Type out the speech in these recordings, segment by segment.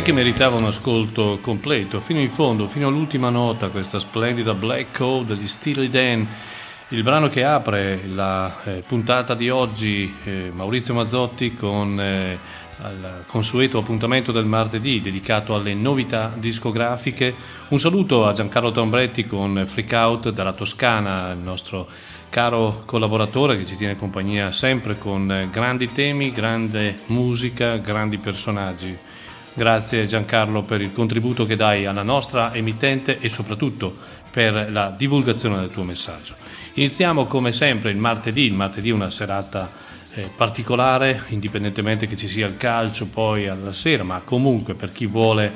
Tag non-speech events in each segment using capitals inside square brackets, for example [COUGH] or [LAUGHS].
Direi che meritava un ascolto completo, fino in fondo, fino all'ultima nota, questa splendida Black Code di Steely Dan. Il brano che apre la eh, puntata di oggi, eh, Maurizio Mazzotti con eh, il consueto appuntamento del martedì dedicato alle novità discografiche. Un saluto a Giancarlo Tombretti con Freak Out dalla Toscana, il nostro caro collaboratore che ci tiene compagnia sempre con eh, grandi temi, grande musica, grandi personaggi. Grazie Giancarlo per il contributo che dai alla nostra emittente e soprattutto per la divulgazione del tuo messaggio. Iniziamo come sempre il martedì, il martedì è una serata eh, particolare, indipendentemente che ci sia il calcio poi alla sera, ma comunque per chi vuole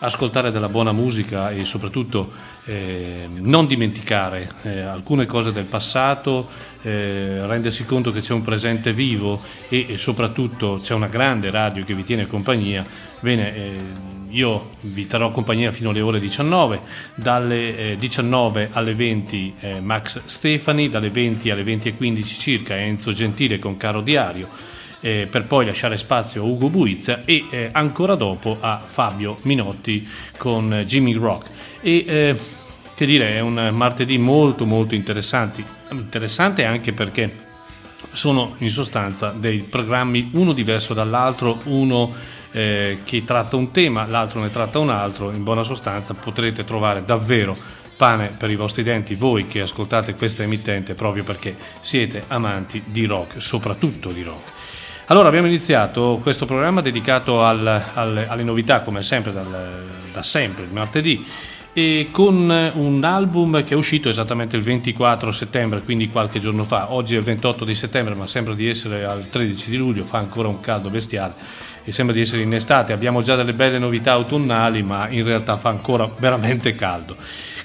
ascoltare della buona musica e soprattutto eh, non dimenticare eh, alcune cose del passato, eh, rendersi conto che c'è un presente vivo e, e, soprattutto c'è una grande radio che vi tiene compagnia, bene, eh, io vi terrò compagnia fino alle ore 19, dalle 19 eh, alle 20 eh, Max Stefani, dalle 20 alle 20 e 15 circa Enzo Gentile con Caro Diario, eh, per poi lasciare spazio a Ugo Buizza e eh, ancora dopo a Fabio Minotti con Jimmy Rock. E eh, che dire, è un martedì molto molto interessante, interessante anche perché sono in sostanza dei programmi uno diverso dall'altro, uno eh, che tratta un tema, l'altro ne tratta un altro, in buona sostanza potrete trovare davvero pane per i vostri denti voi che ascoltate questa emittente proprio perché siete amanti di rock, soprattutto di rock. Allora abbiamo iniziato questo programma dedicato al, al, alle novità come sempre dal, da sempre, il martedì e con un album che è uscito esattamente il 24 settembre, quindi qualche giorno fa. Oggi è il 28 di settembre, ma sembra di essere al 13 di luglio, fa ancora un caldo bestiale e sembra di essere in estate. Abbiamo già delle belle novità autunnali, ma in realtà fa ancora veramente caldo.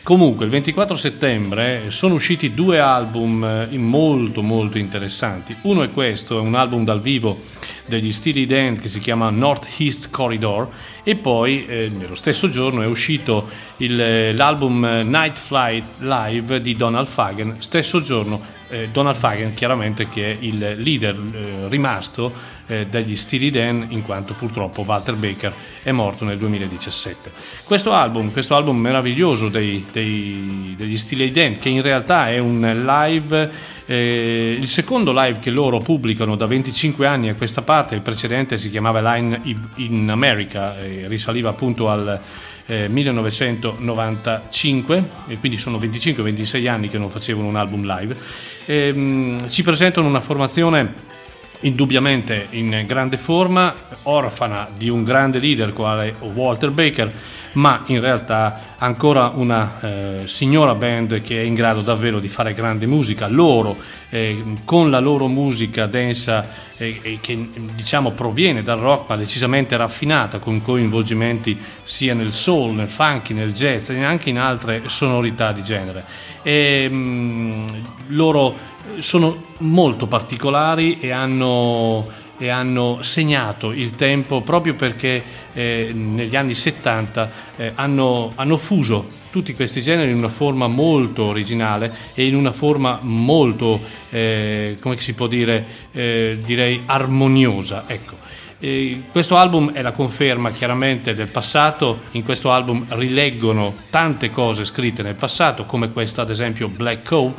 Comunque, il 24 settembre sono usciti due album eh, molto molto interessanti. Uno è questo, è un album dal vivo degli Steely Dan che si chiama North East Corridor e poi eh, nello stesso giorno è uscito il, eh, l'album Night Flight Live di Donald Fagen, stesso giorno eh, Donald Fagen chiaramente che è il leader eh, rimasto eh, degli Steely Dan in quanto purtroppo Walter Baker è morto nel 2017. Questo album, questo album meraviglioso dei, dei, degli Steely Dan che in realtà è un live, eh, il secondo live che loro pubblicano da 25 anni a questa parte, il precedente si chiamava Line in America e risaliva appunto al eh, 1995 e quindi sono 25-26 anni che non facevano un album live. E, ehm, mh, ci presentano una formazione indubbiamente in grande forma, orfana di un grande leader quale Walter Baker, ma in realtà ancora una eh, signora band che è in grado davvero di fare grande musica. Loro, eh, con la loro musica densa eh, che diciamo proviene dal rock, ma decisamente raffinata, con coinvolgimenti sia nel soul, nel funky, nel jazz e anche in altre sonorità di genere. E, mh, mm, loro sono molto particolari e hanno e hanno segnato il tempo proprio perché eh, negli anni 70 eh, hanno, hanno fuso tutti questi generi in una forma molto originale e in una forma molto, eh, come si può dire, eh, direi armoniosa. Ecco. E questo album è la conferma chiaramente del passato, in questo album rileggono tante cose scritte nel passato, come questa ad esempio Black Cow,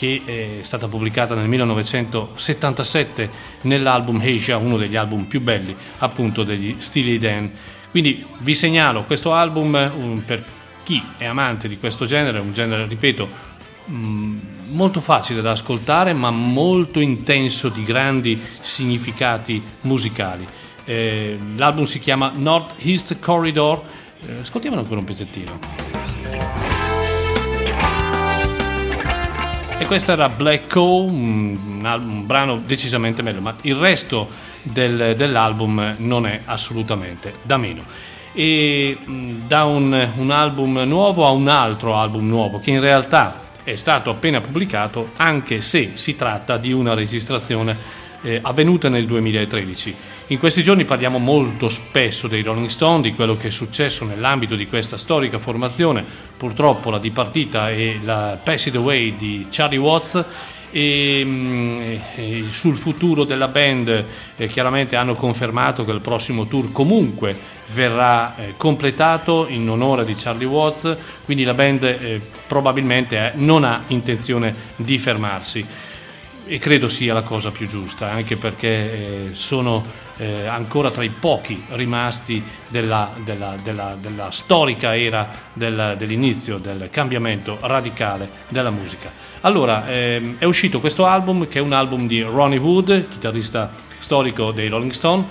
che è stata pubblicata nel 1977 nell'album Asia, uno degli album più belli appunto degli Steely Dan. Quindi vi segnalo questo album um, per chi è amante di questo genere, un genere, ripeto, mm, molto facile da ascoltare ma molto intenso di grandi significati musicali. Eh, l'album si chiama North East Corridor, eh, ascoltiamolo ancora un pezzettino. E questo era Black Hole, un, un, brano decisamente meglio, ma il resto del, dell'album non è assolutamente da meno. E da un, un album nuovo a un altro album nuovo, che in realtà è stato appena pubblicato, anche se si tratta di una registrazione eh, avvenuta nel 2013. In questi giorni parliamo molto spesso dei Rolling Stone, di quello che è successo nell'ambito di questa storica formazione, purtroppo la dipartita e la Pass It Away di Charlie Watts e, mm, e, sul futuro della band eh, chiaramente hanno confermato che il prossimo tour comunque verrà eh, completato in onore di Charlie Watts, quindi la band eh, probabilmente eh, non ha intenzione di fermarsi e credo sia la cosa più giusta, anche perché eh, sono eh, ancora tra i pochi rimasti della, della, della, della storica era del, dell'inizio del cambiamento radicale della musica. Allora, ehm, è uscito questo album che è un album di Ronnie Wood, chitarrista storico dei Rolling Stone,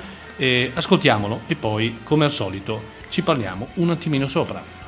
ascoltiamolo e poi, come al solito, ci parliamo un attimino sopra.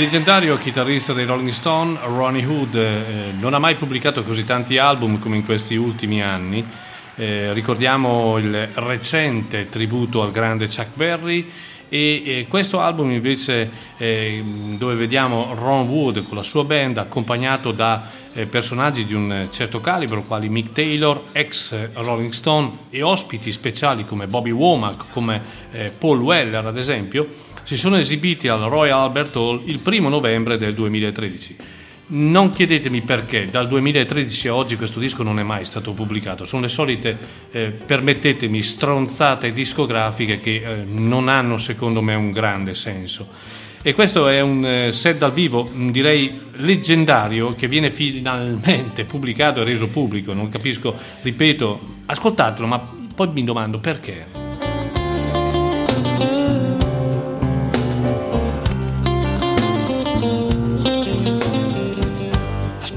Leggendario chitarrista dei Rolling Stone, Ronnie Hood, eh, non ha mai pubblicato così tanti album come in questi ultimi anni. Eh, ricordiamo il recente tributo al grande Chuck Berry e eh, questo album invece eh, dove vediamo Ron Wood con la sua band accompagnato da eh, personaggi di un certo calibro quali Mick Taylor, ex Rolling Stone e ospiti speciali come Bobby Womack, come eh, Paul Weller ad esempio, si sono esibiti al Royal Albert Hall il primo novembre del 2013. Non chiedetemi perché, dal 2013 a oggi questo disco non è mai stato pubblicato, sono le solite, eh, permettetemi, stronzate discografiche che eh, non hanno secondo me un grande senso. E questo è un eh, set dal vivo, direi leggendario, che viene finalmente pubblicato e reso pubblico. Non capisco, ripeto, ascoltatelo, ma poi mi domando perché.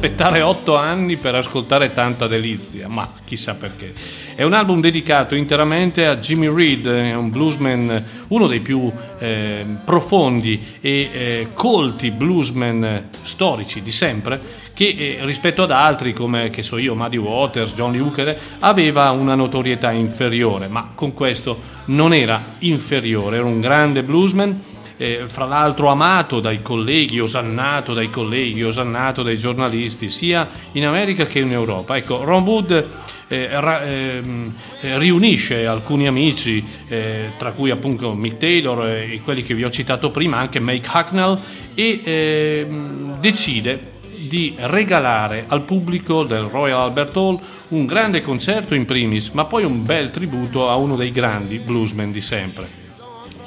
Aspettare otto anni per ascoltare tanta delizia, ma chissà perché. È un album dedicato interamente a Jimmy Reed, un bluesman, uno dei più eh, profondi e eh, colti bluesman storici di sempre, che eh, rispetto ad altri come, che so io, Muddy Waters, Johnny Hooker, aveva una notorietà inferiore, ma con questo non era inferiore, era un grande bluesman eh, fra l'altro amato dai colleghi, osannato dai colleghi, osannato dai giornalisti, sia in America che in Europa. Ecco, Ron Wood eh, ra, ehm, eh, riunisce alcuni amici, eh, tra cui appunto Mick Taylor e quelli che vi ho citato prima, anche Mike Hacknell, e ehm, decide di regalare al pubblico del Royal Albert Hall un grande concerto in primis, ma poi un bel tributo a uno dei grandi bluesmen di sempre.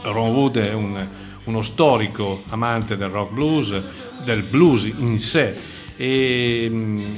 Ron Wood è un uno storico amante del rock blues, del blues in sé e mm,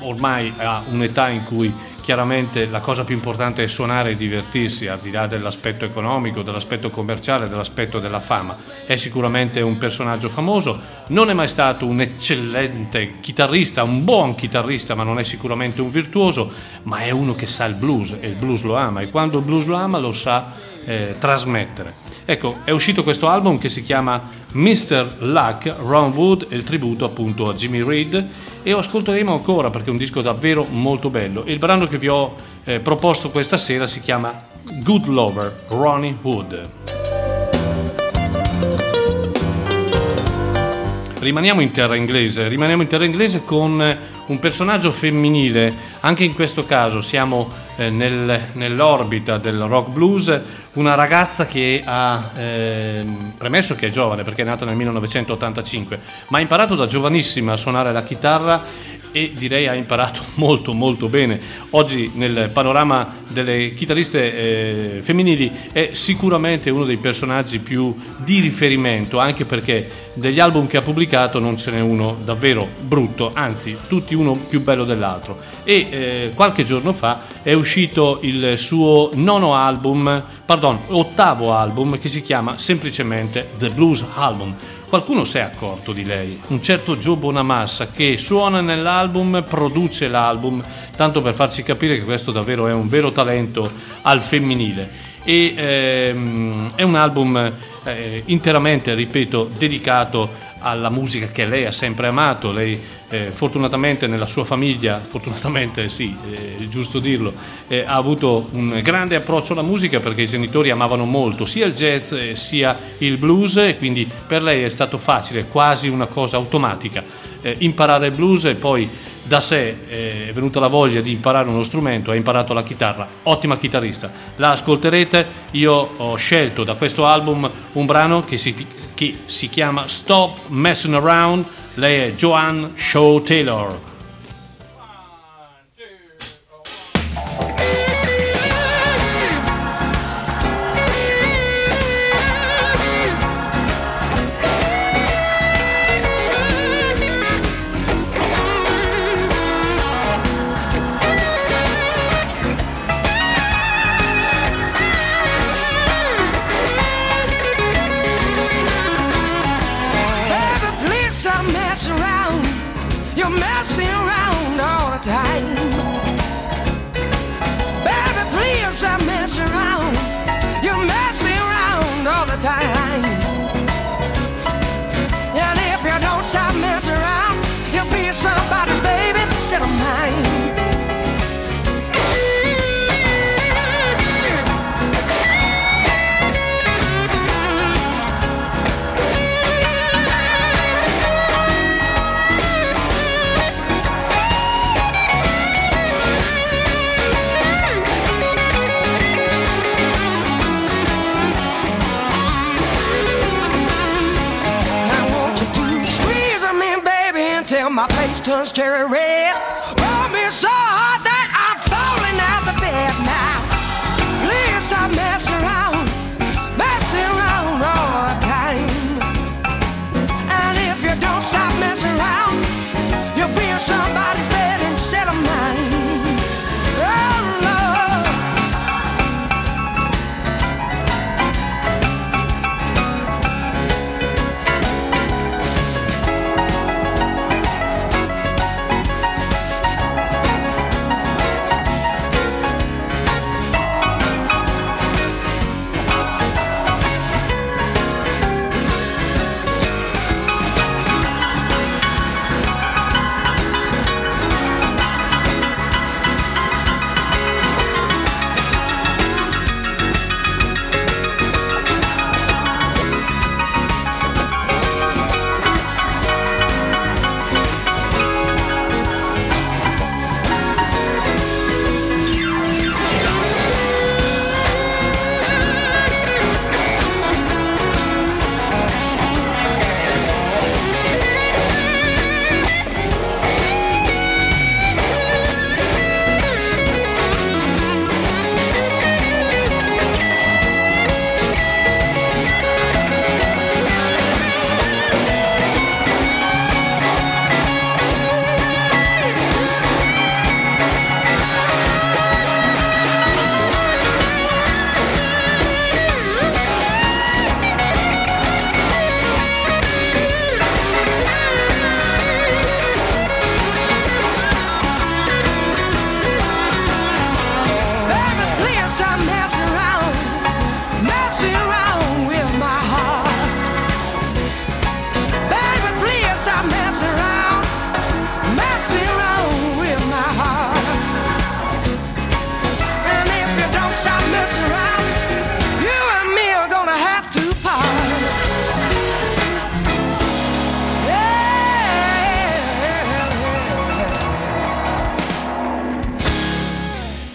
ormai ha un'età in cui chiaramente la cosa più importante è suonare e divertirsi, al di là dell'aspetto economico, dell'aspetto commerciale, dell'aspetto della fama. È sicuramente un personaggio famoso, non è mai stato un eccellente chitarrista, un buon chitarrista, ma non è sicuramente un virtuoso, ma è uno che sa il blues e il blues lo ama e quando il blues lo ama lo sa eh, trasmettere. Ecco, è uscito questo album che si chiama Mr. Luck, Ron Wood il tributo appunto a Jimmy Reed e lo ascolteremo ancora perché è un disco davvero molto bello. Il brano che vi ho eh, proposto questa sera si chiama Good Lover, Ronnie Wood. Rimaniamo in terra inglese, rimaniamo in terra inglese con un personaggio femminile, anche in questo caso siamo eh, nel, nell'orbita del rock blues, una ragazza che ha, eh, premesso che è giovane perché è nata nel 1985, ma ha imparato da giovanissima a suonare la chitarra e direi ha imparato [LAUGHS] molto molto bene. Oggi nel panorama delle chitarriste eh, femminili è sicuramente uno dei personaggi più di riferimento, anche perché degli album che ha pubblicato non ce n'è uno davvero brutto, anzi tutti uno più bello dell'altro. E eh, qualche giorno fa è uscito il suo nono album, pardon, ottavo album che si chiama semplicemente The Blues Album. Qualcuno si è accorto di lei, un certo Joe Bonamassa che suona nell'album, produce l'album, tanto per farci capire che questo davvero è un vero talento al femminile e ehm, è un album eh, interamente, ripeto, dedicato alla musica che lei ha sempre amato. Lei eh, fortunatamente nella sua famiglia, fortunatamente sì, è giusto dirlo, eh, ha avuto un grande approccio alla musica perché i genitori amavano molto sia il jazz eh, sia il blues e quindi per lei è stato facile, quasi una cosa automatica, eh, imparare il blues e poi da sé è venuta la voglia di imparare uno strumento, ha imparato la chitarra, ottima chitarrista. La ascolterete, io ho scelto da questo album un brano che si, che si chiama Stop Messing Around, lei è Joanne Shaw Taylor. Turns cherry red. Oh, Roll me so hard that I'm falling out the bed now. Please stop messing around, messing around all the time. And if you don't stop messing around, you'll be somebody's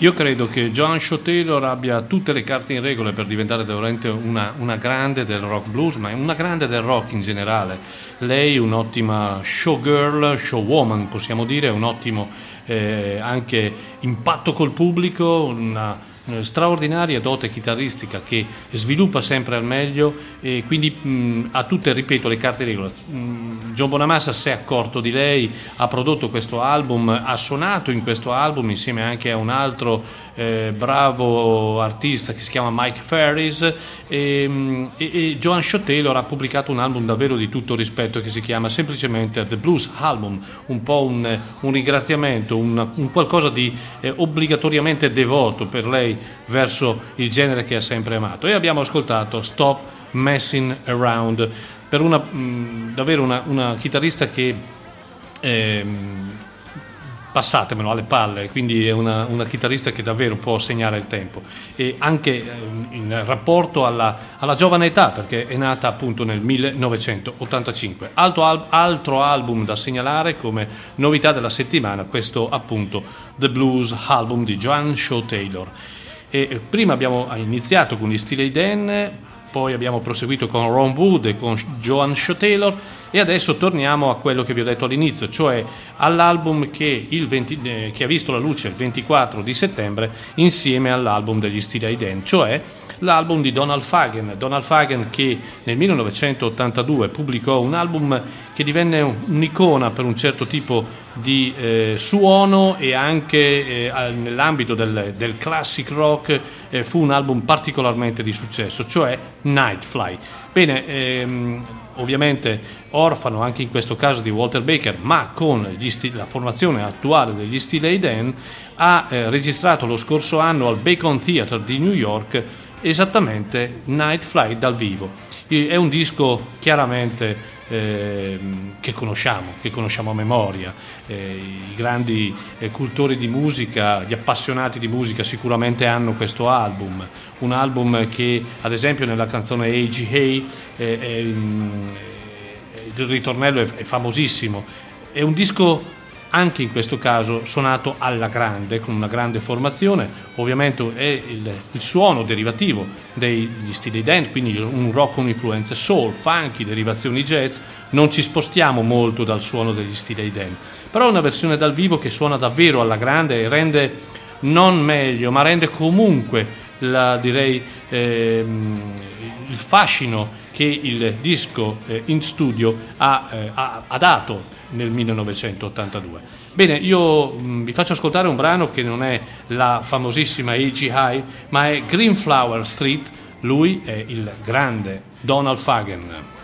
Io credo che Joan Shaw Taylor abbia tutte le carte in regola per diventare veramente una, una, grande del rock blues, ma una grande del rock in generale. Lei un'ottima showgirl, showwoman possiamo dire, un ottimo eh, anche impatto col pubblico, una straordinaria dote chitarristica che sviluppa sempre al meglio e quindi mh, ha tutte, ripeto, le carte regola. John Bonamassa si è accorto di lei, ha prodotto questo album, ha suonato in questo album insieme anche a un altro eh, bravo artista che si chiama Mike Ferris e, e, e Joan Shaw Taylor ha pubblicato un album davvero di tutto rispetto che si chiama semplicemente The Blues Album, un po' un, un ringraziamento, un, un, qualcosa di eh, obbligatoriamente devoto per lei verso il genere che ha sempre amato e abbiamo ascoltato Stop Messing Around per una, mh, davvero una, una, chitarrista che eh, passatemelo alle palle, quindi è una, una, chitarrista che davvero può segnare il tempo e anche eh, in rapporto alla, alla, giovane età perché è nata appunto nel 1985. Altro, al, altro, album da segnalare come novità della settimana, questo appunto The Blues Album di Joan Shaw Taylor. E eh, prima abbiamo iniziato con gli Steely Dan, poi abbiamo proseguito con Ron Wood e con Joan Shaw Taylor e adesso torniamo a quello che vi ho detto all'inizio, cioè all'album che, 20, eh, che ha visto la luce il 24 di settembre insieme all'album degli Steely Dan, cioè l'album di Donald Fagen. Donald Fagen che nel 1982 pubblicò un album che divenne un'icona per un certo tipo di eh, suono e anche eh, nell'ambito del, del, classic rock eh, fu un album particolarmente di successo, cioè Nightfly. Bene, ehm, ovviamente orfano anche in questo caso di Walter Baker, ma con sti- la formazione attuale degli Steely Dan, ha eh, registrato lo scorso anno al Bacon Theatre di New York esattamente Night Flight dal vivo. È un disco chiaramente eh, che conosciamo, che conosciamo a memoria. Eh, I grandi eh, cultori di musica, gli appassionati di musica sicuramente hanno questo album, un album che ad esempio nella canzone A.G. Hay il ritornello è famosissimo, è un disco anche in questo caso suonato alla grande, con una grande formazione, ovviamente è il, il suono derivativo degli stili dance, quindi un rock con influenze soul, funky, derivazioni jazz, non ci spostiamo molto dal suono degli stili dance, però è una versione dal vivo che suona davvero alla grande e rende non meglio, ma rende comunque la, direi, ehm, il fascino che il disco eh, in studio ha, eh, ha, ha dato nel 1982. Bene, io mm, vi faccio ascoltare un brano che non è la famosissima A.G. High, ma è Greenflower Street. Lui è il grande Donald Fagen.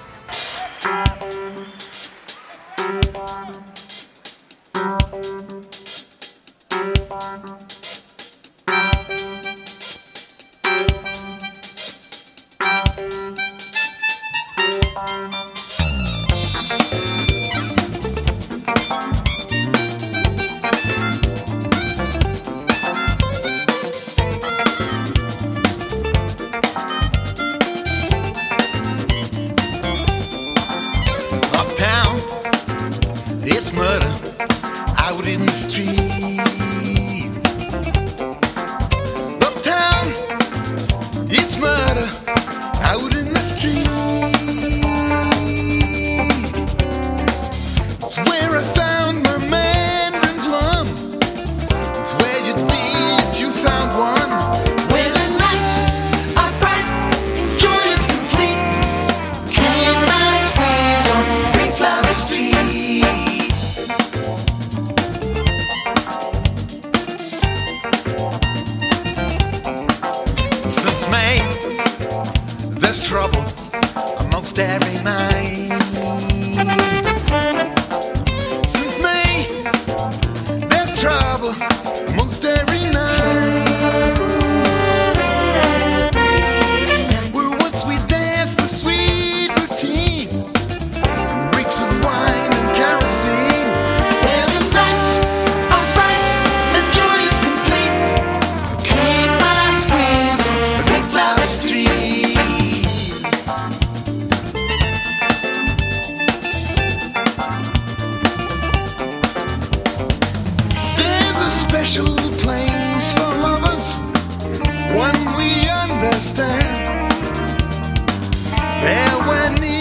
and when the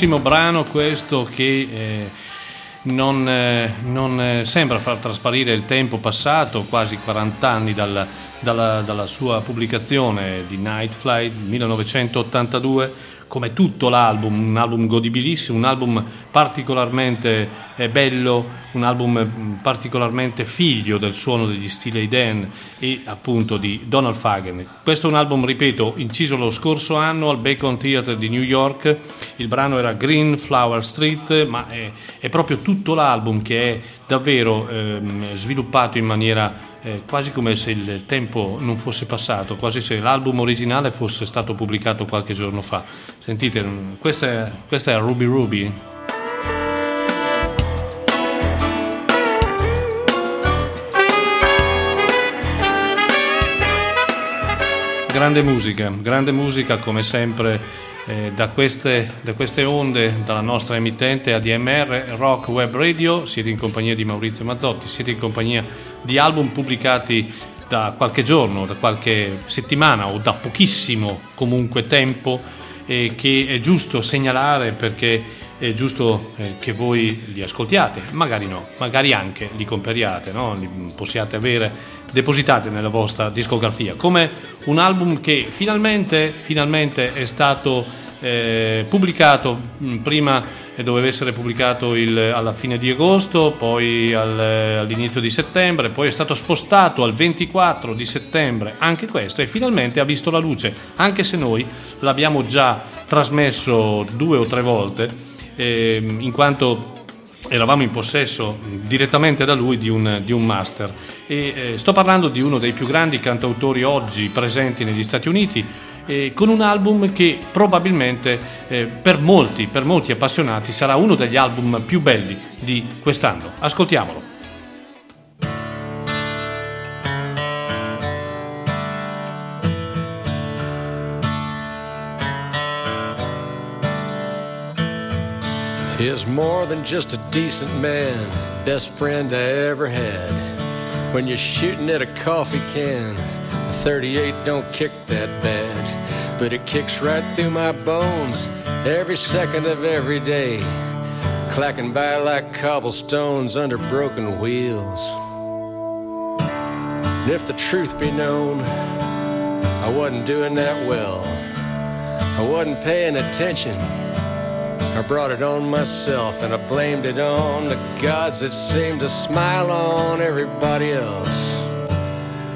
bellissimo brano questo che eh, non, eh, non eh, sembra far trasparire il tempo passato, quasi 40 anni dal, dalla, dalla, sua pubblicazione di Night Flight 1982 come tutto l'album, un album godibilissimo, un album particolarmente eh, bello, un album mm, particolarmente figlio del suono degli Steely Dan e appunto di Donald Fagen. Questo è un album, ripeto, inciso lo scorso anno al Bacon Theatre di New York, il brano era Green Flower Street, ma è, è proprio tutto l'album che è davvero ehm, sviluppato in maniera eh, quasi come se il tempo non fosse passato, quasi se l'album originale fosse stato pubblicato qualche giorno fa. Sentite, questa è, questa è Ruby Ruby. Grande musica, grande musica come sempre eh, da, queste, da, queste, onde, dalla nostra emittente ADMR Rock Web Radio, siete in compagnia di Maurizio Mazzotti, siete in compagnia di album pubblicati da qualche giorno, da qualche settimana o da pochissimo comunque tempo eh, che è giusto segnalare perché è giusto eh, che voi li ascoltiate, magari no, magari anche li comperiate, no? li possiate avere depositate nella vostra discografia, come un album che finalmente, finalmente è stato eh, pubblicato mm, prima doveva essere pubblicato il, alla fine di agosto, poi al, all'inizio di settembre, poi è stato spostato al 24 di settembre, anche questo, e finalmente ha visto la luce, anche se noi l'abbiamo già trasmesso due o tre volte, eh, in quanto eravamo in possesso direttamente da lui di un, di un master. E, eh, sto parlando di uno dei più grandi cantautori oggi presenti negli Stati Uniti, eh, con un album che probabilmente eh, per molti, per molti appassionati sarà uno degli album più belli di quest'anno. Ascoltiamolo. He's more than just a decent man, best friend I ever had. When you're shooting at a coffee can, 38 don't kick that bad, but it kicks right through my bones every second of every day, clacking by like cobblestones under broken wheels. And if the truth be known, I wasn't doing that well. I wasn't paying attention. I brought it on myself and I blamed it on the gods that seemed to smile on everybody else.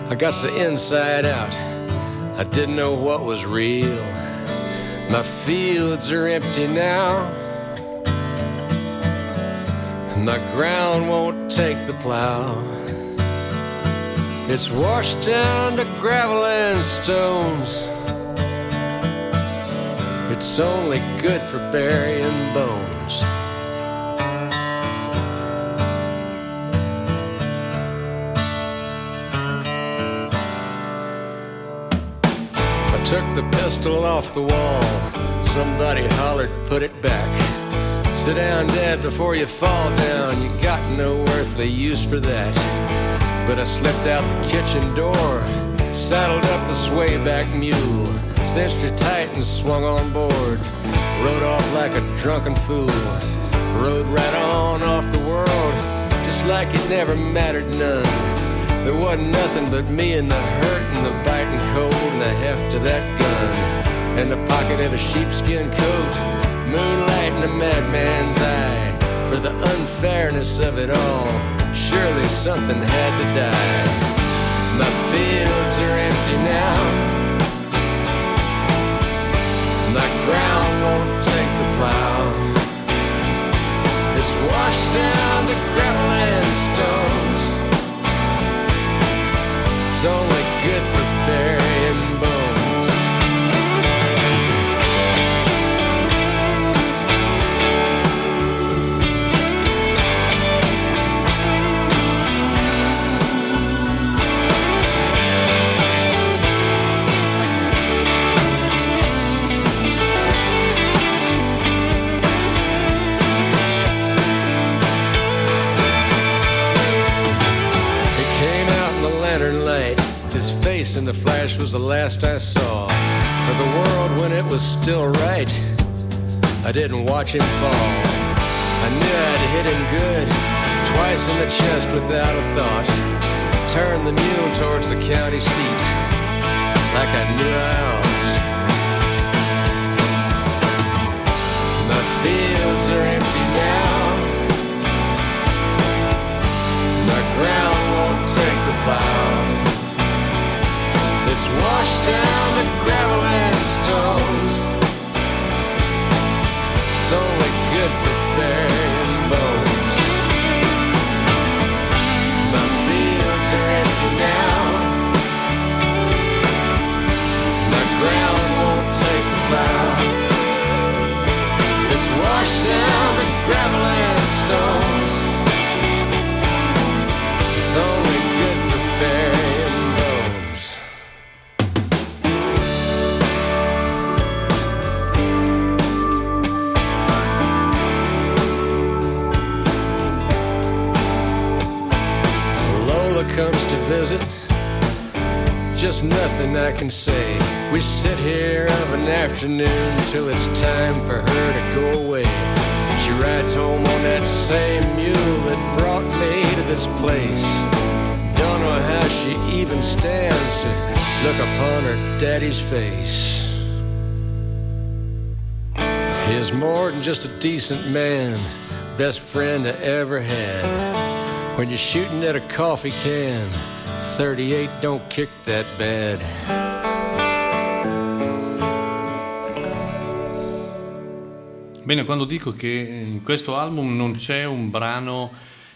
I got the inside out, I didn't know what was real. My fields are empty now, and my ground won't take the plow. It's washed down to gravel and stones. It's only good for burying bones. Took the pistol off the wall. Somebody hollered, put it back. Sit down, Dad, before you fall down. You got no earthly use for that. But I slipped out the kitchen door, saddled up the swayback mule cinched it tight and swung on board. Rode off like a drunken fool. Rode right on off the world, just like it never mattered none. There wasn't nothing but me and the hurt and the biting cold the heft of that gun. And the pocket of a sheepskin coat, moonlight in a madman's eye. For the unfairness of it all, surely something had to die. My fields are empty now. My ground won't take the plow. It's washed down to gravel the flash was the last I saw of the world when it was still right. I didn't watch him fall. I knew I'd hit him good, twice in the chest without a thought. Turned the mule towards the county seat, like I knew I ought. My fields are empty now. My ground won't take the plow. It's washed down the gravel and stones. It's only good for burying bones. My fields are empty now. My ground won't take the plow. It's washed down the gravel We sit here of an afternoon till it's time for her to go away. She rides home on that same mule that brought me to this place. Don't know how she even stands to look upon her daddy's face. He's more than just a decent man, best friend I ever had. When you're shooting at a coffee can, 38 don't kick that bad. Bene, quando dico che in questo album non c'è un brano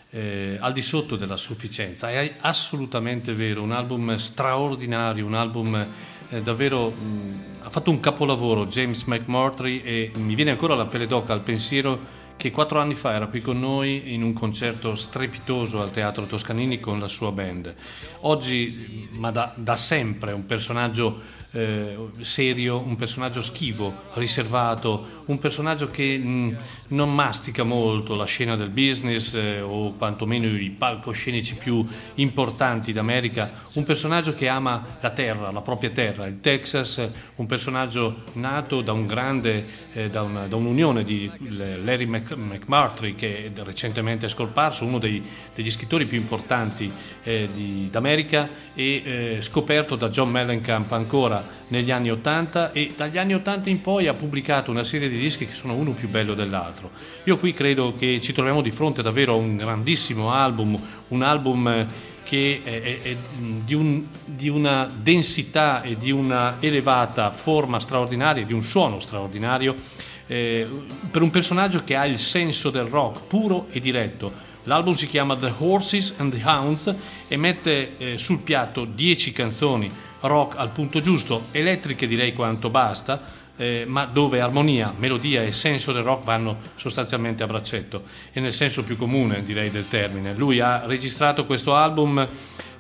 eh, al di sotto della sufficienza, è assolutamente vero, un album straordinario, un album eh, davvero... mh, ha fatto un capolavoro James McMurtry e mi viene ancora la pelle d'oca al pensiero che quattro anni fa era qui con noi in un concerto strepitoso al Teatro Toscanini con la sua band. Oggi, ma da, da sempre, un personaggio eh, serio, un personaggio schivo, riservato, un personaggio che mh, non mastica molto la scena del business eh, o quantomeno i palcoscenici più importanti d'America, un personaggio che ama la terra, la propria terra, il Texas, un personaggio nato da un grande, eh, da, una- da un'unione di Larry Mc- McMurtry che è recentemente scomparso, uno dei- degli scrittori più importanti eh, di- d'America e eh, scoperto da John Mellencamp ancora negli anni 80 e dagli anni 80 in poi ha pubblicato una serie di dischi che sono uno più bello dell'altro. Io qui credo che ci troviamo di fronte davvero a un grandissimo album, un album eh, che è, è- è di, un- di una densità e di una elevata forma straordinaria, di un suono straordinario, eh, per un personaggio che ha il senso del rock puro e diretto. L'album si chiama The Horses and the Hounds e mette eh, sul piatto 10 canzoni rock al punto giusto, elettriche direi quanto basta, eh, ma dove armonia, melodia e senso del rock vanno sostanzialmente a braccetto e nel senso più comune direi del termine. Lui ha registrato questo album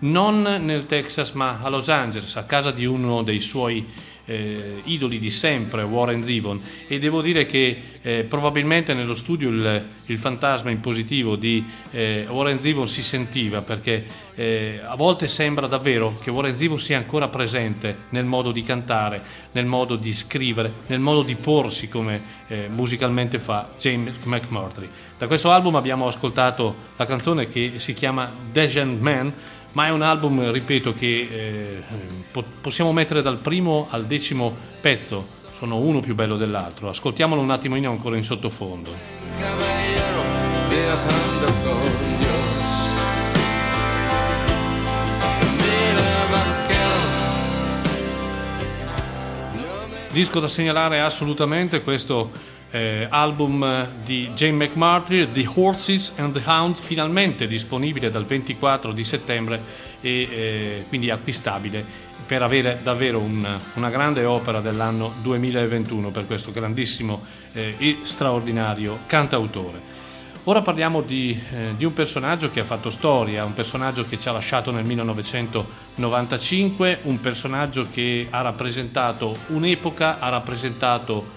non nel Texas ma a Los Angeles, a casa di uno dei suoi eh, idoli di sempre, Warren Zevon, e devo dire che eh, probabilmente nello studio il, il fantasma in positivo di eh, Warren Zevon si sentiva perché eh, a volte sembra davvero che Warren Zevon sia ancora presente nel modo di cantare, nel modo di scrivere, nel modo di porsi come eh, musicalmente fa James McMurtry. Da questo album abbiamo ascoltato la canzone che si chiama Descent Man, ma è un album, ripeto, che eh, po- possiamo mettere dal primo al decimo pezzo, sono uno più bello dell'altro. Ascoltiamolo un attimino ancora in sottofondo. Caballero. Disco da segnalare assolutamente questo eh, album di Jane McMurtry, The Horses and the Hounds, finalmente disponibile dal 24 di settembre e eh, quindi acquistabile per avere davvero un- una grande opera dell'anno 2021 per questo grandissimo eh, e straordinario cantautore. Ora parliamo di, eh, di un personaggio che ha fatto storia, un personaggio che ci ha lasciato nel 1995, un personaggio che ha rappresentato un'epoca, ha rappresentato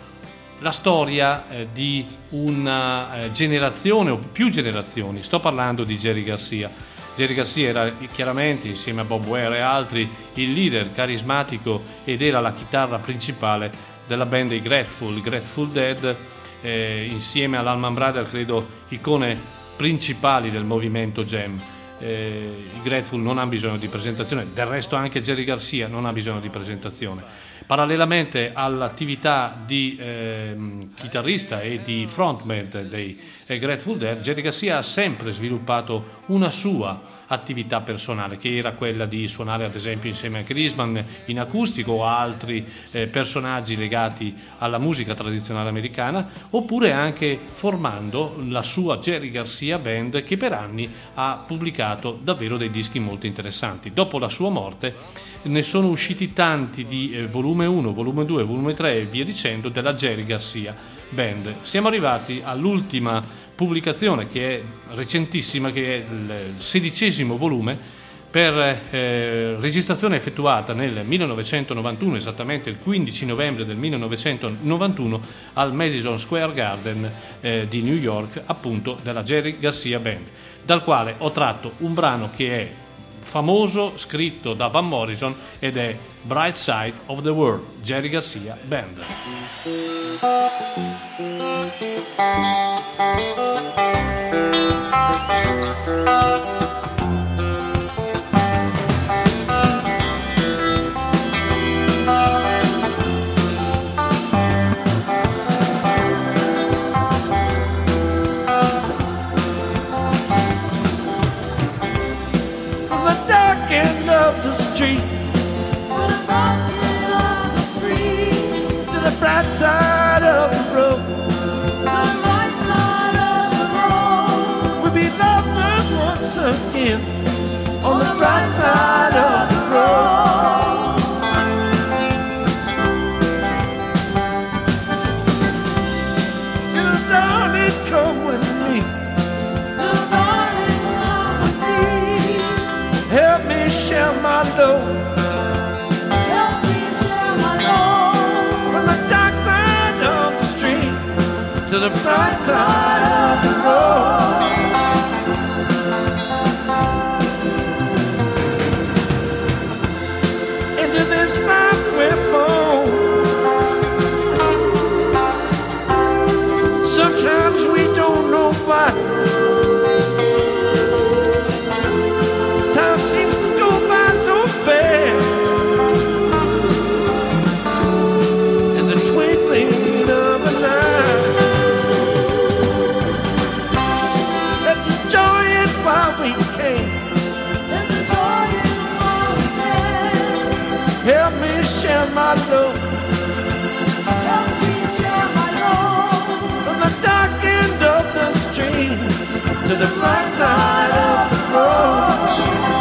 la storia eh, di una eh, generazione o più generazioni. Sto parlando di Jerry Garcia. Jerry Garcia era chiaramente, insieme a Bob Ware e altri, il leader carismatico ed era la chitarra principale della band dei Grateful, Grateful Dead, eh, insieme all'Alman Brothers credo icone principali del movimento jam. Eh, I Grateful non hanno bisogno di presentazione, del resto anche Jerry Garcia non ha bisogno di presentazione. Parallelamente all'attività di eh, chitarrista e di frontman dei eh, Grateful Dead, Jerry Garcia ha sempre sviluppato una sua attività personale, che era quella di suonare ad esempio insieme a Grisman in acustico o altri eh, personaggi legati alla musica tradizionale americana, oppure anche formando la sua Jerry Garcia Band che per anni ha pubblicato davvero dei dischi molto interessanti. Dopo la sua morte ne sono usciti tanti di eh, volume 1, volume 2, volume 3 e via dicendo della Jerry Garcia Band. Siamo arrivati all'ultima pubblicazione che è recentissima, che è il sedicesimo volume per eh, registrazione effettuata nel 1991, esattamente il 15 novembre del 1991, al Madison Square Garden eh, di New York, appunto della Jerry Garcia Band, dal quale ho tratto un brano che è famoso, scritto da Van Morrison ed è Bright Side of the World, Jerry Garcia Band. Right side of the road. The right side of the road. We'll be lovers once again on the right side of the road. To the bright side of the road. To the bright side of the road.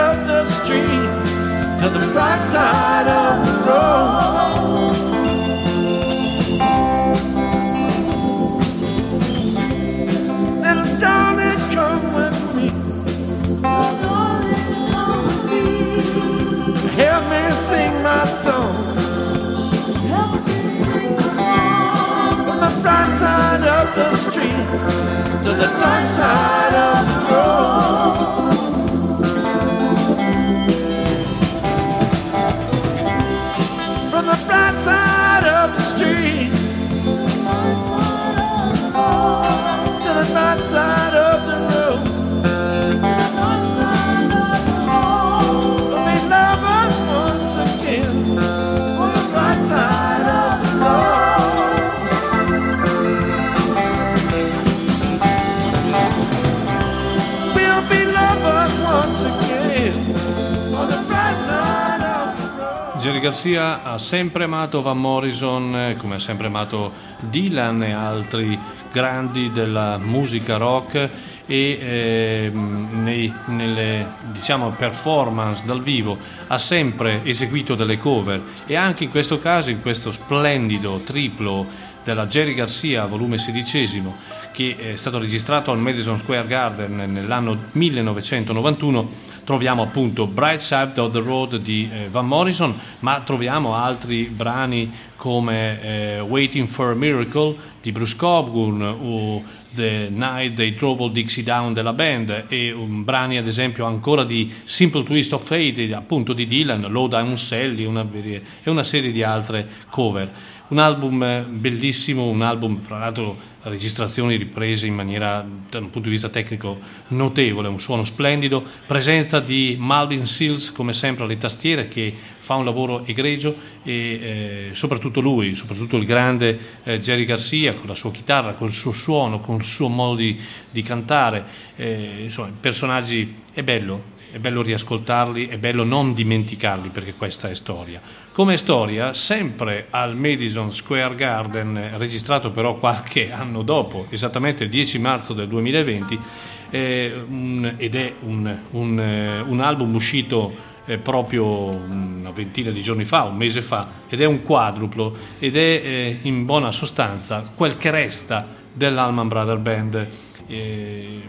Of the street to the bright side of the road. Little darling, come with me. Help me sing my song. Help me sing a song. From the bright side of the street to the dark side Jerry Garcia ha sempre amato Van Morrison, eh, come ha sempre amato Dylan e altri grandi della musica rock e ehm, nei- nelle diciamo, performance dal vivo ha sempre eseguito delle cover e anche in questo caso, in questo splendido triplo della Jerry Garcia, volume sedicesimo, che è stato registrato al Madison Square Garden nell'anno 1991, troviamo appunto Bright Side of the Road di eh, Van Morrison, ma troviamo altri brani come eh, Waiting for a Miracle di Bruce Coburn o The Night They Drove All Dixie Down della band e um, brani ad esempio ancora di Simple Twist of Fate appunto di Dylan, Down Sally una, e una serie di altre cover. Un album eh, bellissimo, un album tra l'altro registrazioni riprese in maniera da un punto di vista tecnico notevole, un suono splendido, presenza di Malvin Seals come sempre alle tastiere che fa un lavoro egregio e eh, soprattutto lui, soprattutto il grande eh, Jerry Garcia con la sua chitarra, col suo suono, con il suo modo di, di cantare, eh, insomma, personaggi è bello, è bello riascoltarli, è bello non dimenticarli perché questa è storia. Come storia, sempre al Madison Square Garden, registrato però qualche anno dopo, esattamente il 10 marzo del 2020, eh, un- ed è un, un, eh, un album uscito eh, proprio una ventina di giorni fa, un mese fa, ed è un quadruplo ed è eh, in buona sostanza quel che resta dell'Alman Brother Band. eh,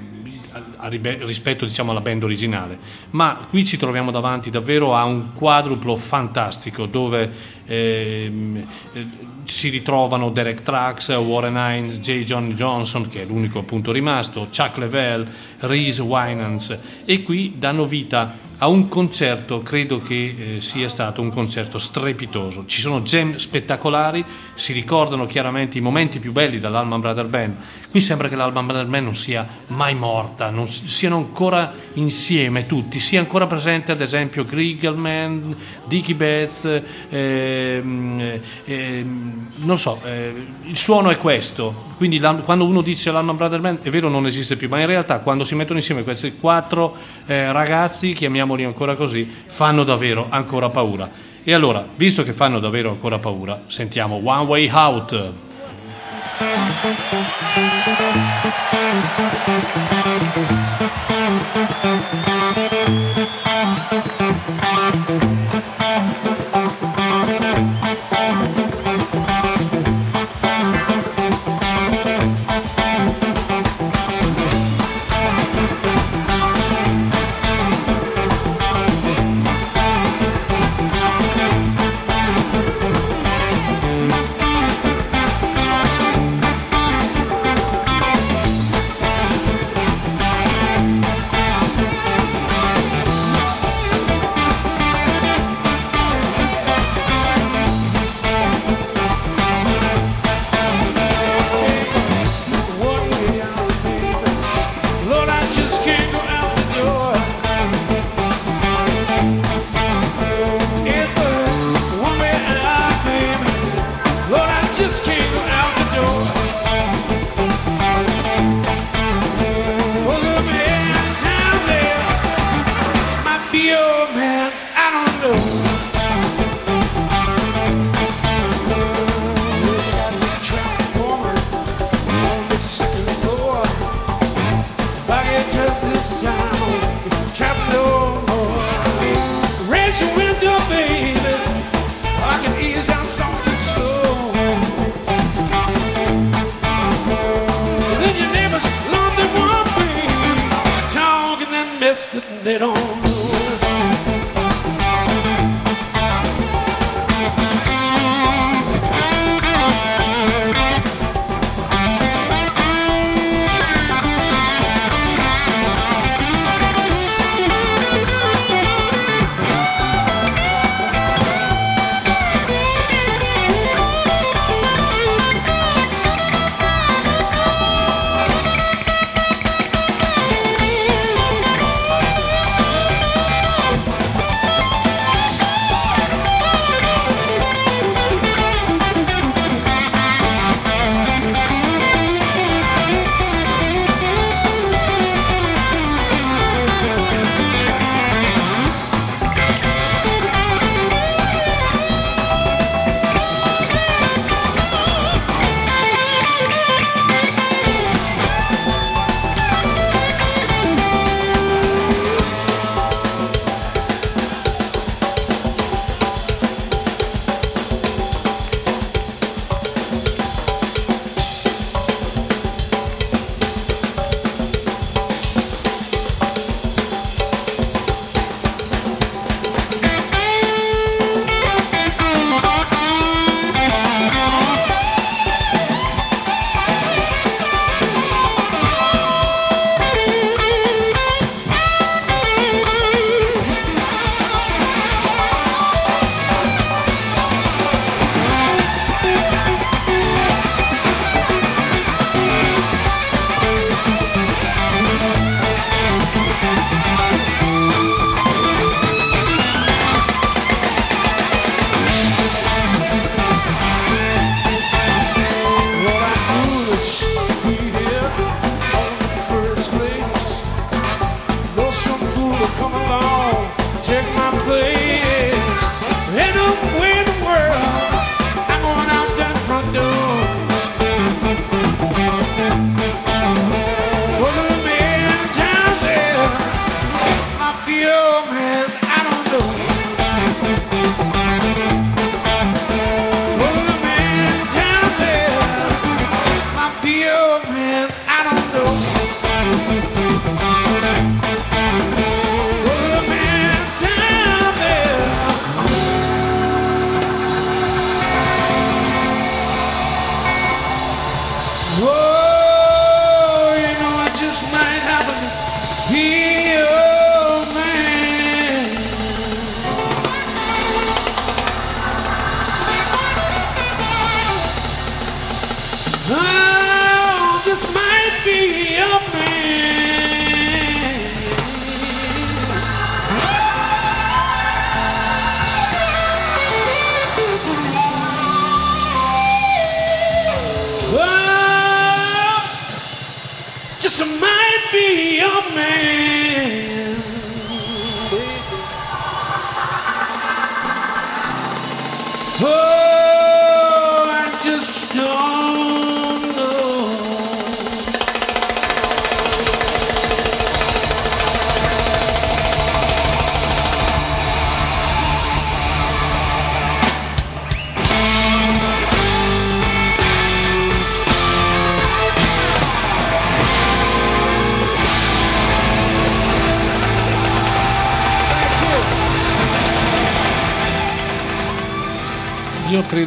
a- a rispetto diciamo alla band originale ma qui ci troviamo davanti davvero a un quadruplo fantastico dove ehm, eh, si ritrovano Derek Trax, Warren Hines, J. John Johnson che è l'unico appunto rimasto, Chuck Level, Reese Winans e qui danno vita a un concerto, credo che eh, sia stato un concerto strepitoso. Ci sono gem spettacolari, si ricordano chiaramente i momenti più belli dall'Alman Brother Band. Qui sembra che l'Alman Brother Band non sia mai morta, non si- siano ancora insieme tutti, sia ancora presente ad esempio Griegelman, Dickie Betts, ehm, ehm, non so, eh, il suono è questo. Quindi quando uno dice l'Alman Brother Band è vero non esiste più, ma in realtà quando si mettono insieme questi quattro eh, ragazzi, chiamiamoli ancora così, fanno davvero ancora paura. E allora, visto che fanno davvero ancora paura, sentiamo One Way Out. Help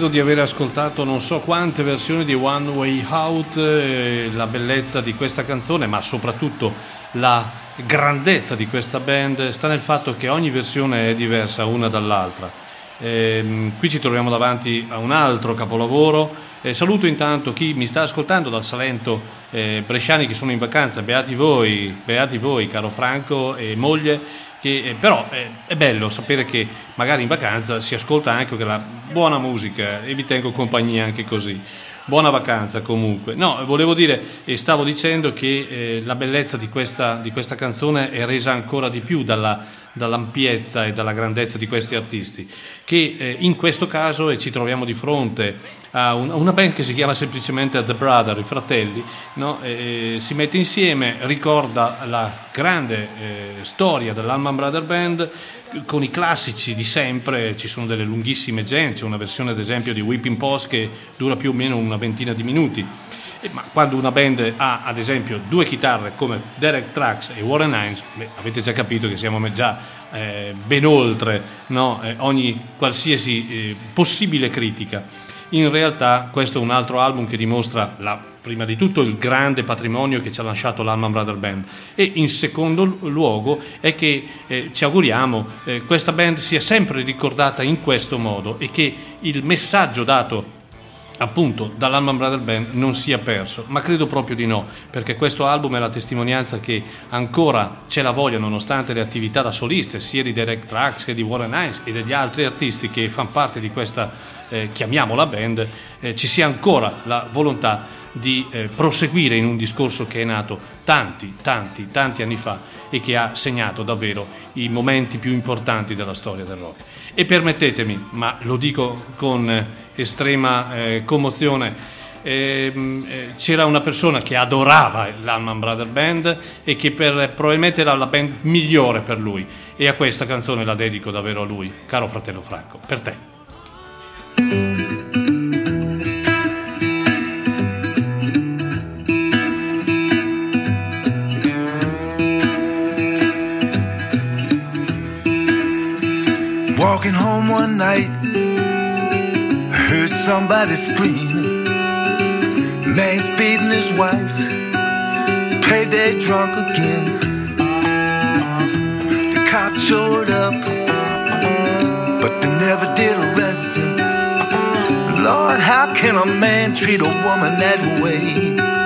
credo di aver ascoltato non so quante versioni di One Way Out, eh, la bellezza di questa canzone, ma soprattutto la grandezza di questa band sta nel fatto che ogni versione è diversa una dall'altra. Ehm, qui ci troviamo davanti a un altro capolavoro. Eh, saluto intanto chi mi sta ascoltando dal Salento, eh, bresciani che sono in vacanza, beati voi, beati voi, caro Franco e moglie, che, eh, però eh, è bello sapere che magari in vacanza si ascolta anche della buona musica e vi tengo compagnia anche così. Buona vacanza comunque. No, volevo dire e stavo dicendo che eh, la bellezza di questa, di questa canzone è resa ancora di più dalla, dall'ampiezza e dalla grandezza di questi artisti, che eh, in questo caso e ci troviamo di fronte a un- una band che si chiama semplicemente The Brother, i fratelli, no? Eh, si mette insieme, ricorda la grande eh, storia dell'Alman Brother Band con i classici di sempre, ci sono delle lunghissime gente, c'è una versione ad esempio di Whipping Post che dura più o meno una ventina di minuti. Eh, Ma quando una band ha ad esempio due chitarre come Derek Trax e Warren Hines, beh, avete già capito che siamo già eh, ben oltre no? Eh, ogni qualsiasi eh, possibile critica. In realtà questo è un altro album che dimostra la- prima di tutto il grande patrimonio che ci ha lasciato l'Alman Brother Band e in secondo luogo è che eh, ci auguriamo eh, questa band sia sempre ricordata in questo modo e che il messaggio dato appunto dall'Alman Brother Band non sia perso, ma credo proprio di no, perché questo album è la testimonianza che ancora c'è la voglia, nonostante le attività da soliste, sia di Derek Trax che di Warren Hines e degli altri artisti che fanno parte di questa, eh, chiamiamola band, eh, ci sia ancora la volontà di eh, proseguire in un discorso che è nato tanti, tanti, tanti anni fa e che ha segnato davvero i momenti più importanti della storia del rock. E permettetemi, ma lo dico con eh, estrema eh, commozione, ehm, eh, c'era una persona che adorava l'Alman Brother Band e che per- probabilmente era la band migliore per lui e a questa canzone la dedico davvero a lui, caro fratello Franco, per te. Walking home one night, somebody screaming. Man's beating his wife, payday drunk again. The cops showed up, but they never did arrest him. Lord, how can a man treat a woman that way?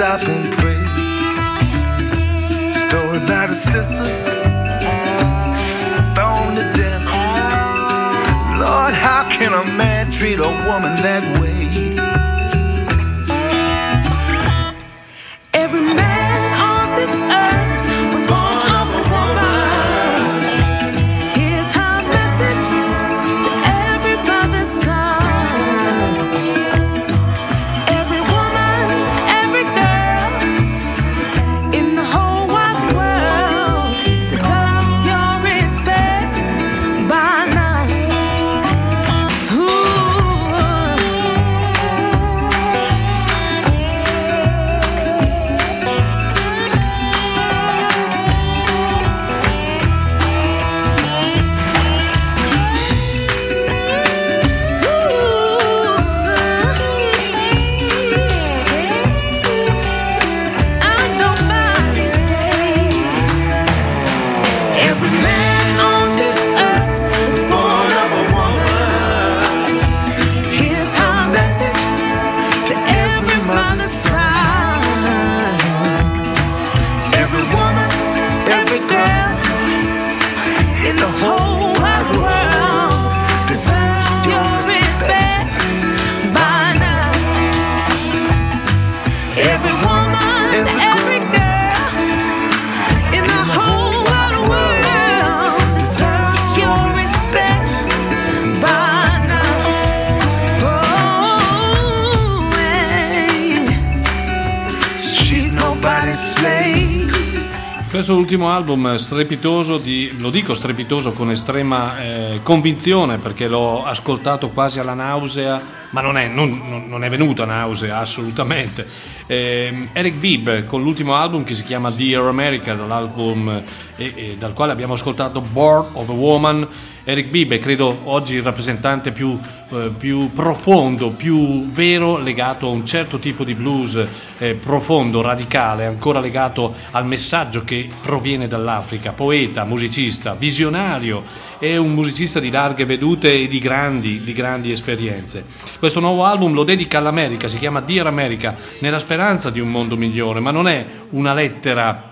Stop and pray. Story about a sister stoned to death. Lord, how can a man treat a woman that way? Ultimo album strepitoso, di, lo dico strepitoso con estrema eh, convinzione perché l'ho ascoltato quasi alla nausea, ma non è, non, non è venuta nausea assolutamente. Eh, Eric Bibb con l'ultimo album che si chiama Dear America, dall'album eh, eh, dal quale abbiamo ascoltato Born of a Woman. Eric Bibb è credo oggi il rappresentante più, eh, più, profondo, più vero legato a un certo tipo di blues eh, profondo, radicale, ancora legato al messaggio che proviene dall'Africa, poeta, musicista, visionario, è un musicista di larghe vedute e di grandi, di grandi esperienze. Questo nuovo album lo dedica all'America, si chiama Dear America, nella speranza di un mondo migliore, ma non è una lettera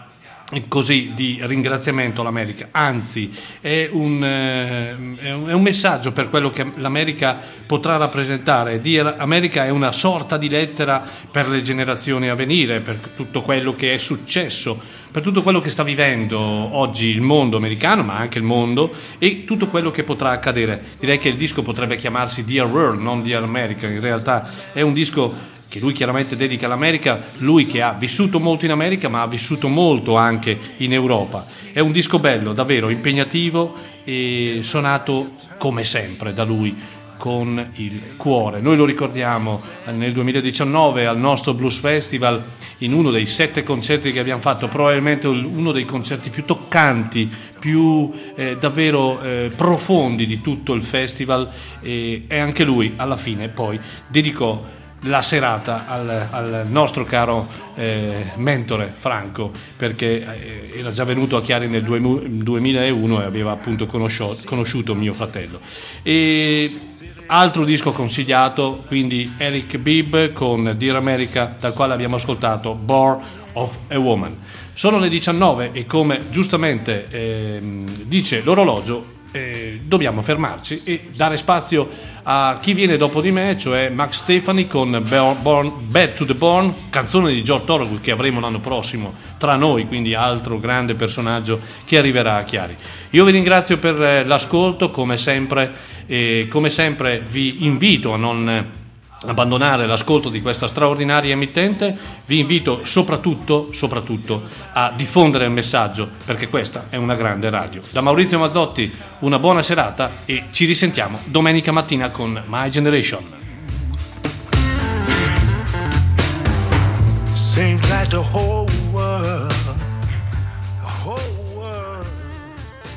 così di ringraziamento all'America, anzi è un, eh, è un, messaggio per quello che l'America potrà rappresentare. Dire America è una sorta di lettera per le generazioni a venire, per tutto quello che è successo, per tutto quello che sta vivendo oggi il mondo americano, ma anche il mondo e tutto quello che potrà accadere. Direi che il disco potrebbe chiamarsi Dear World, non Dear America, in realtà è un disco che lui chiaramente dedica all'America, lui che ha vissuto molto in America ma ha vissuto molto anche in Europa. È un disco bello, davvero impegnativo e suonato come sempre da lui con il cuore. Noi lo ricordiamo nel 2019 al nostro Blues Festival in uno dei sette concerti che abbiamo fatto, probabilmente uno dei concerti più toccanti, più eh, davvero eh, profondi di tutto il festival e, e anche lui alla fine poi dedicò la serata al, al nostro caro eh, mentore Franco perché eh, era già venuto a Chiari nel 2001 e aveva appunto conosciuto, conosciuto mio fratello. E altro disco consigliato, quindi Eric Bibb con Dear America dal quale abbiamo ascoltato Born of a Woman. Sono le 19 e come giustamente eh, dice l'orologio eh, dobbiamo fermarci e dare spazio a chi viene dopo di me, cioè Max Stefani con Bad to the Born, canzone di George Thorogood che avremo l'anno prossimo tra noi, quindi altro grande personaggio che arriverà a Chiari. Io vi ringrazio per eh, l'ascolto, come sempre, e come sempre vi invito a non abbandonare l'ascolto di questa straordinaria emittente, vi invito soprattutto, soprattutto a diffondere il messaggio perché questa è una grande radio. Da Maurizio Mazzotti una buona serata e ci risentiamo domenica mattina con My Generation. Seems like the whole